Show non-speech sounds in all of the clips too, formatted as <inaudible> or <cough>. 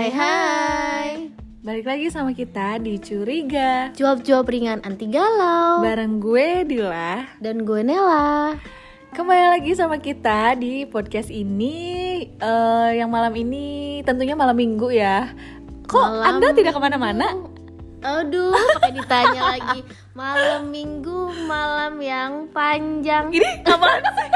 Hai hai Balik lagi sama kita di Curiga. Jawab-jawab ringan anti galau. Bareng gue Dila. Dan gue Nela. Kembali lagi sama kita di podcast ini eh, Yang malam ini tentunya malam minggu ya. Kok Malam Anda tidak ke mana-mana? Aduh, pakai ditanya lagi. Malam minggu, malam yang panjang. Ini kapan sih?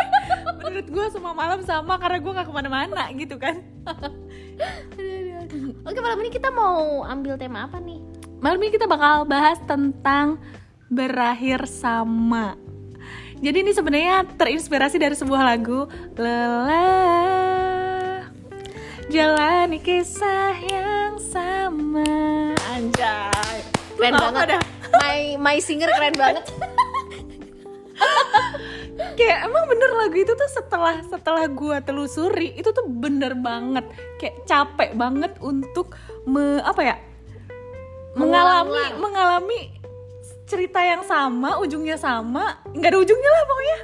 Menurut gue semua malam sama karena gue gak ke mana-mana gitu kan <laughs> <laughs> Oke, malam ini kita mau ambil tema apa nih? Malam ini kita bakal bahas tentang berakhir sama. Jadi ini sebenarnya terinspirasi dari sebuah lagu Lelah Jalani kisah yang sama Anjay Keren banget? My, my singer keren banget <laughs> Kayak emang bener lagu itu tuh setelah setelah gua telusuri Itu tuh bener banget Kayak capek banget untuk me, Apa ya Mengalami Mengulang-ulang. Mengalami cerita yang sama Ujungnya sama nggak ada ujungnya lah pokoknya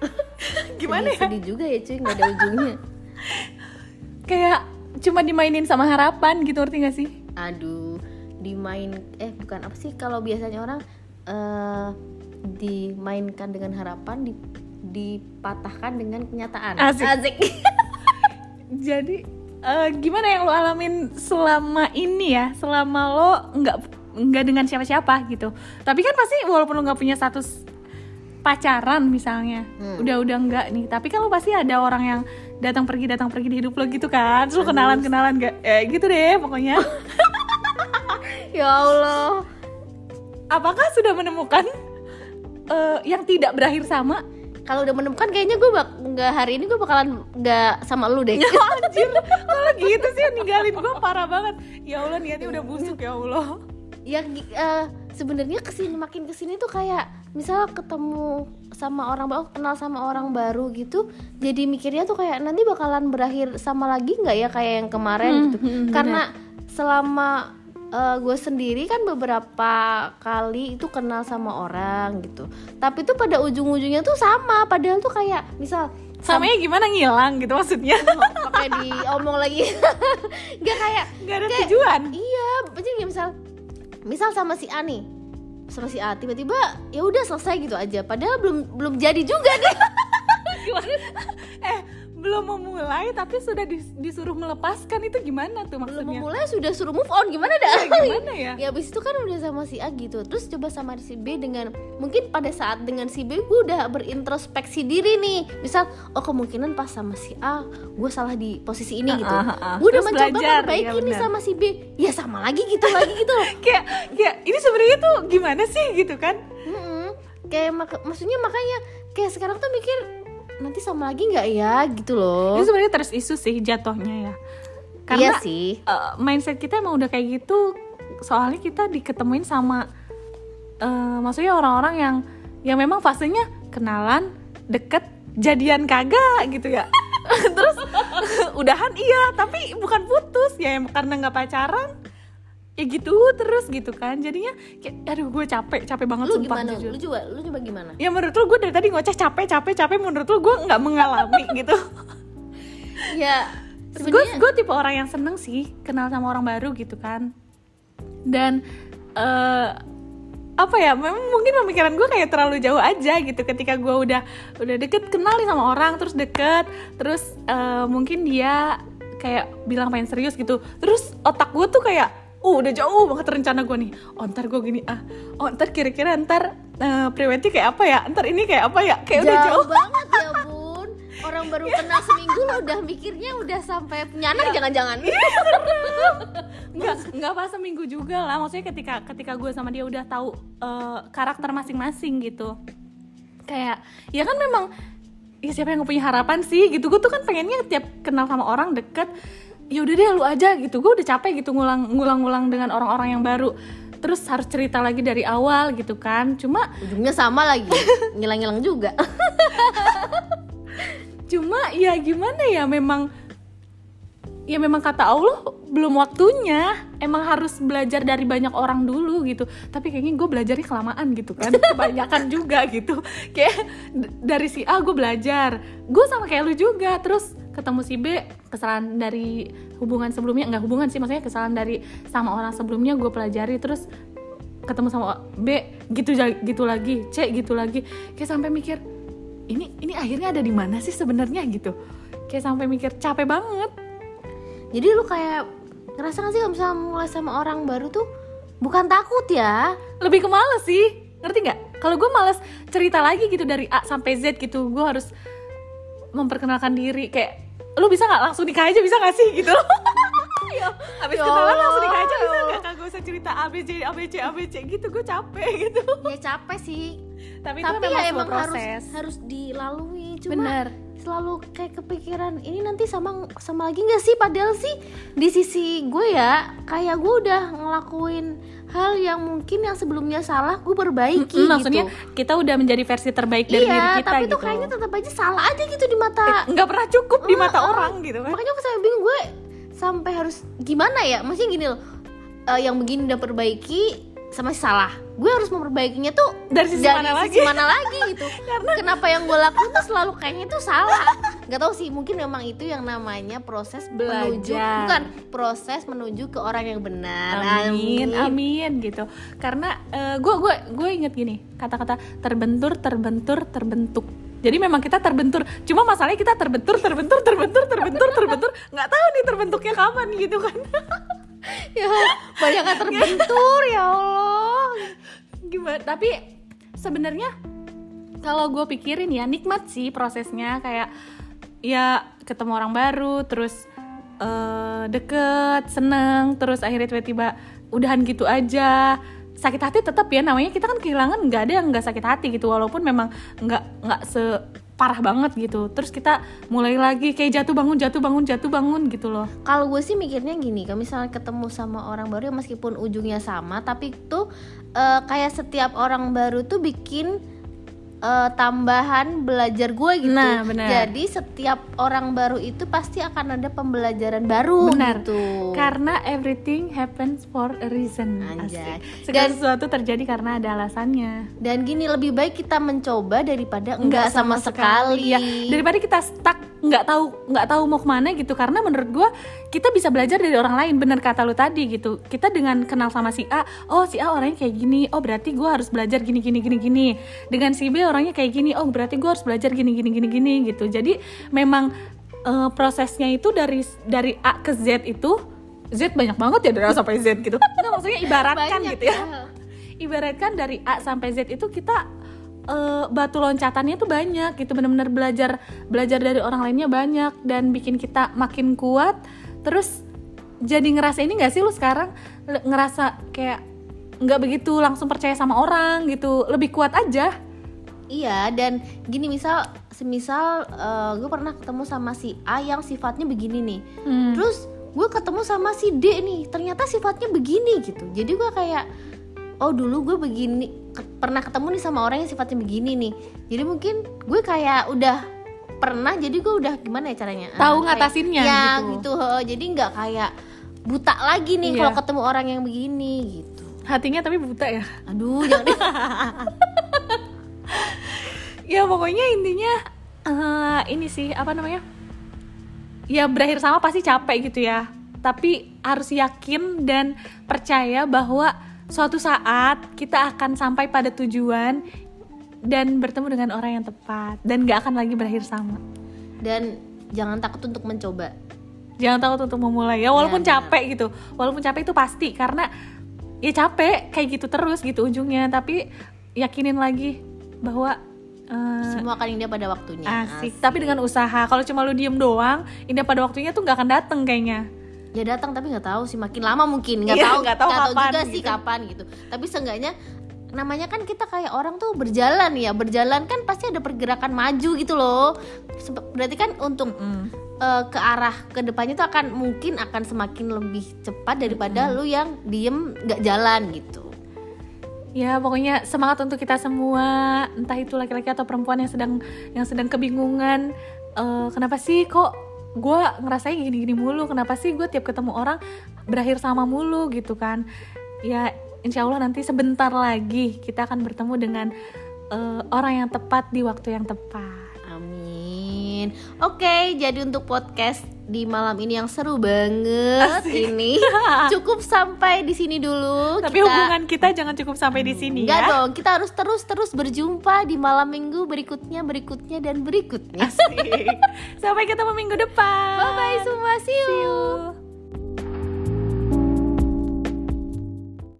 <laughs> Gimana sedih, ya sedih juga ya cuy, nggak ada ujungnya <laughs> kayak cuma dimainin sama harapan gitu ngerti gak sih? Aduh, dimain eh bukan apa sih kalau biasanya orang eh dimainkan dengan harapan di dipatahkan dengan kenyataan. Asik. <laughs> Jadi eh, gimana yang lo alamin selama ini ya? Selama lo nggak nggak dengan siapa-siapa gitu. Tapi kan pasti walaupun lo nggak punya status pacaran misalnya, Hmm. udah udah nggak nih. Tapi kan lo pasti ada orang yang datang pergi datang pergi di hidup lo gitu kan. Terus lo kenalan kenalan gak? Eh gitu deh pokoknya. <laughs> ya Allah. Apakah sudah menemukan eh, yang tidak berakhir sama? Kalau udah menemukan kayaknya gue bak nggak hari ini gue bakalan nggak sama lu deh. <laughs> Ya anjir, kalau gitu sih ninggalin gue parah banget. Ya Allah niatnya udah busuk ya Allah. ya eh, sebenarnya ke sini makin ke sini tuh kayak misal ketemu sama orang baru kenal sama orang baru gitu jadi mikirnya tuh kayak nanti bakalan berakhir sama lagi nggak ya kayak yang kemarin Hmm, gitu hmm, karena selama gue sendiri kan beberapa kali itu kenal sama orang gitu tapi tuh pada ujung-ujungnya tuh sama padahal tuh kayak misal Samanya gimana ngilang gitu maksudnya? pakai diomong lagi <laughs> nggak kayak Gak ada Kayak- tujuan. Iya, jadi misal misal sama si A nih. Sama si A tiba-tiba ya udah selesai gitu aja. Padahal belum belum jadi juga nih. <laughs> Gimana? eh, belum memulai tapi sudah dis- disuruh melepaskan itu gimana tuh belum maksudnya? memulai sudah suruh move on gimana dah? Ya, gimana ya? Ya abis itu kan udah sama si A gitu Terus coba sama si B dengan Mungkin pada saat dengan si B Gue udah berintrospeksi diri nih Misal Oh kemungkinan pas sama si A Gue salah di posisi ini gitu Ah, ah, ah. Gue udah Terus mencoba belajar, memperbaiki nih benar. sama si B Ya sama lagi gitu lagi gitu <laughs> kayak kayak ini sebenarnya tuh gimana sih gitu kan? Mm-mm. Kayak mak- maksudnya makanya kayak sekarang tuh mikir nanti sama lagi nggak ya gitu loh. Ini sebenarnya terus isu sih jatuhnya ya. iya Karena sih. eh, mindset kita emang udah kayak gitu soalnya kita diketemuin sama eh, maksudnya orang-orang yang yang memang fasenya kenalan deket jadian kagak gitu ya <laughs> terus <laughs> udahan iya tapi bukan putus ya karena nggak pacaran ya gitu terus gitu kan. Jadinya kayak aduh gue capek capek banget Lu sumpah gimana? jujur. Lu coba lu coba gimana? ya menurut lu gue dari tadi ngoceh capek capek capek. Menurut lu gue nggak mengalami <laughs> gitu. Ya gue gue tipe orang yang seneng sih kenal sama orang baru gitu kan. Dan eh apa ya memang mungkin pemikiran gue kayak terlalu jauh aja gitu. Ketika gue udah udah deket kenal nih sama orang terus deket terus eh, mungkin dia kayak bilang pengen serius gitu. Terus otak gue tuh kayak uh udah jauh banget rencana gue nih. Oh ntar gue gini ah. Oh ntar kira-kira ntar eh prewentif kayak apa ya? Ntar ini kayak apa ya? Kayak udah jauh banget ya bun. Orang baru kenal seminggu lo udah mikirnya udah sampai punya anak jangan-jangan. nggak nggak pas seminggu juga lah. Maksudnya ketika ketika gue sama dia udah tahu eh, karakter masing-masing gitu. Kayak ya kan memang ya siapa yang punya harapan sih? Gitu gue tuh kan pengennya tiap kenal sama orang deket ya udah deh lu aja gitu. Gue udah capek gitu ngulang ngulang-ngulang dengan orang-orang yang baru. Terus harus cerita lagi dari awal gitu kan. Cuma Ujungnya sama lagi. <laughs> Ngilang-ngilang juga. cuma ya gimana ya memang ya memang kata Allah belum waktunya. Emang harus belajar dari banyak orang dulu gitu. Tapi kayaknya gue belajarnya kelamaan gitu kan. <laughs> Kebanyakan juga gitu. Kayak dari si A gue belajar. Gue sama kayak lu juga. Terus ketemu si B kesalahan dari hubungan sebelumnya nggak hubungan sih maksudnya kesalahan dari sama orang sebelumnya gue pelajari terus ketemu sama B gitu gitu lagi C gitu lagi. Kayak sampai mikir ini ini akhirnya ada di mana sih sebenarnya? gitu. Kayak sampai mikir capek banget. Jadi lu kayak ngerasa gak sih kalau misalnya mulai sama orang baru tuh bukan takut ya? Lebih ke males sih. Ngerti nggak? Kalau gue males cerita lagi gitu dari A sampai Z gitu gue harus memperkenalkan diri. Kayak lu bisa nggak langsung nikah aja bisa nggak sih? Gitu <laughs> ya habis kenalan langsung nikah aja bisa nggak kagak usah cerita A B C A B C A B C. Gitu gue capek <laughs> gitu. Ya capek sih. Tapi, itu tapi memang ya emang harus proses. harus dilalui cuma bener selalu kayak kepikiran ini nanti sama sama lagi nggak sih padahal sih di sisi gue ya kayak gue udah ngelakuin hal yang mungkin yang sebelumnya salah gue perbaiki Mm, maksudnya gitu. kita udah menjadi versi terbaik dari diri iya kita tapi gitu tuh kayaknya tetap aja salah aja gitu di mata nggak pernah cukup di mata Ah, ah. orang gitu kan makanya aku sampai bingung gue sampai harus gimana ya maksudnya gini loh eh, yang begini udah perbaiki sama salah gue harus memperbaikinya tuh Dari sisi mana lagi? mana lagi gitu <laughs> kenapa yang gue lakuin tuh selalu kayaknya itu salah nggak tahu sih mungkin memang itu yang namanya proses menuju Belajar. bukan proses menuju ke orang yang benar Amin, amin gitu. Karena gue gue gue inget gini kata-kata terbentur, terbentur, terbentuk. Jadi memang kita terbentur. Cuma masalahnya kita terbentur, terbentur, terbentur, terbentur, terbentur. Nggak tahu nih terbentuknya kapan gitu kan. <laughs> ya banyak yang terbentur ya Allah Gimana? Tapi sebenarnya kalau gue pikirin ya nikmat sih prosesnya. Kayak ya ketemu orang baru terus eh, deket seneng terus akhirnya tiba-tiba udahan gitu aja. Sakit hati tetap ya namanya kita kan kehilangan nggak ada yang nggak sakit hati gitu. Walaupun memang nggak nggak separah banget gitu. Terus kita mulai lagi kayak jatuh bangun jatuh bangun jatuh bangun gitu loh. Kalau gue sih mikirnya gini kalau misalnya ketemu sama orang baru meskipun ujungnya sama tapi itu eh, kayak setiap orang baru tuh bikin eh, tambahan belajar gue gitu Nah, benar. jadi setiap orang baru itu pasti akan ada pembelajaran baru Benar. gitu karena everything happens for a reason Anjay. Asik. segala Dan- sesuatu terjadi karena ada alasannya dan gini lebih baik kita mencoba daripada enggak, sama, sekali, ya daripada kita stuck nggak tahu nggak tahu mau ke mana gitu. Karena menurut gue kita bisa belajar dari orang lain. Bener kata lu tadi gitu. Kita dengan kenal sama si A oh si A orangnya kayak gini. Oh berarti gue harus belajar gini gini gini gini. Dengan si B orangnya kayak gini. Oh berarti gue harus belajar gini gini gini gini gitu. Jadi memang eh, prosesnya itu dari dari A ke Z itu Z banyak banget ya dari A sampai Z gitu. <laughs> Nggak maksudnya ibaratkan Banyak gitu ya. Ibaratkan dari A sampai Z itu kita eh, batu loncatannya tuh banyak gitu benar-benar belajar belajar dari orang lainnya banyak dan bikin kita makin kuat. Terus jadi ngerasa ini gak sih lu sekarang? Ngerasa kayak nggak begitu langsung percaya sama orang gitu lebih kuat aja. Iya dan gini misal semisal gue pernah ketemu sama si A yang sifatnya begini nih. Hmm. terus gue ketemu sama si D nih ternyata sifatnya begini gitu. Jadi gue kayak oh dulu gue begini ke- pernah ketemu nih sama orang yang sifatnya begini nih. Jadi mungkin gue kayak udah pernah jadi gue udah gimana ya caranya? Tahu Ah, kayak- ngatasinnya ya gitu. gitu. Jadi nggak kayak buta lagi nih Iya. kalau ketemu orang yang begini gitu. Hatinya tapi buta ya? Aduh jangan <laughs> ya pokoknya intinya eh, ini sih apa namanya? Ya berakhir sama pasti capek gitu ya. Tapi harus yakin dan percaya bahwa suatu saat kita akan sampai pada tujuan dan bertemu dengan orang yang tepat dan gak akan lagi berakhir sama dan jangan takut untuk mencoba jangan takut untuk memulai ya walaupun benar. capek gitu walaupun capek itu pasti karena ya capek kayak gitu terus gitu ujungnya tapi yakinin lagi bahwa eh, semua akan indah pada waktunya Asik. Tapi dengan usaha. Kalau cuma lu diem doang, indah pada waktunya tuh nggak akan dateng kayaknya. Ya datang tapi nggak tahu sih makin lama mungkin. Nggak Iya, tahu nggak tahu kapan juga sih gitu. kapan gitu. Tapi seenggaknya namanya kan kita kayak orang tuh berjalan ya. Berjalan kan pasti ada pergerakan maju gitu loh. Berarti kan untuk eh, ke arah ke depannya tuh akan mungkin akan semakin lebih cepat daripada lu yang diem nggak jalan gitu. Ya pokoknya semangat untuk kita semua, entah itu laki-laki atau perempuan yang sedang yang sedang kebingungan. eh, kenapa sih kok gue ngerasain gini-gini mulu? Kenapa sih gue tiap ketemu orang berakhir sama mulu gitu kan? Ya insya Allah nanti sebentar lagi kita akan bertemu dengan eh, orang yang tepat di waktu yang tepat. Amin. Oke, jadi untuk podcast di malam ini yang seru banget ini <laughs> cukup sampai di sini dulu. Tapi Kita- hubungan kita jangan cukup sampai di sini Enggak ya. dong, kita harus terus-terus berjumpa di malam minggu berikutnya, berikutnya dan berikutnya. Asik. <laughs> Sampai ketemu minggu depan. Bye bye semua, see you. See you.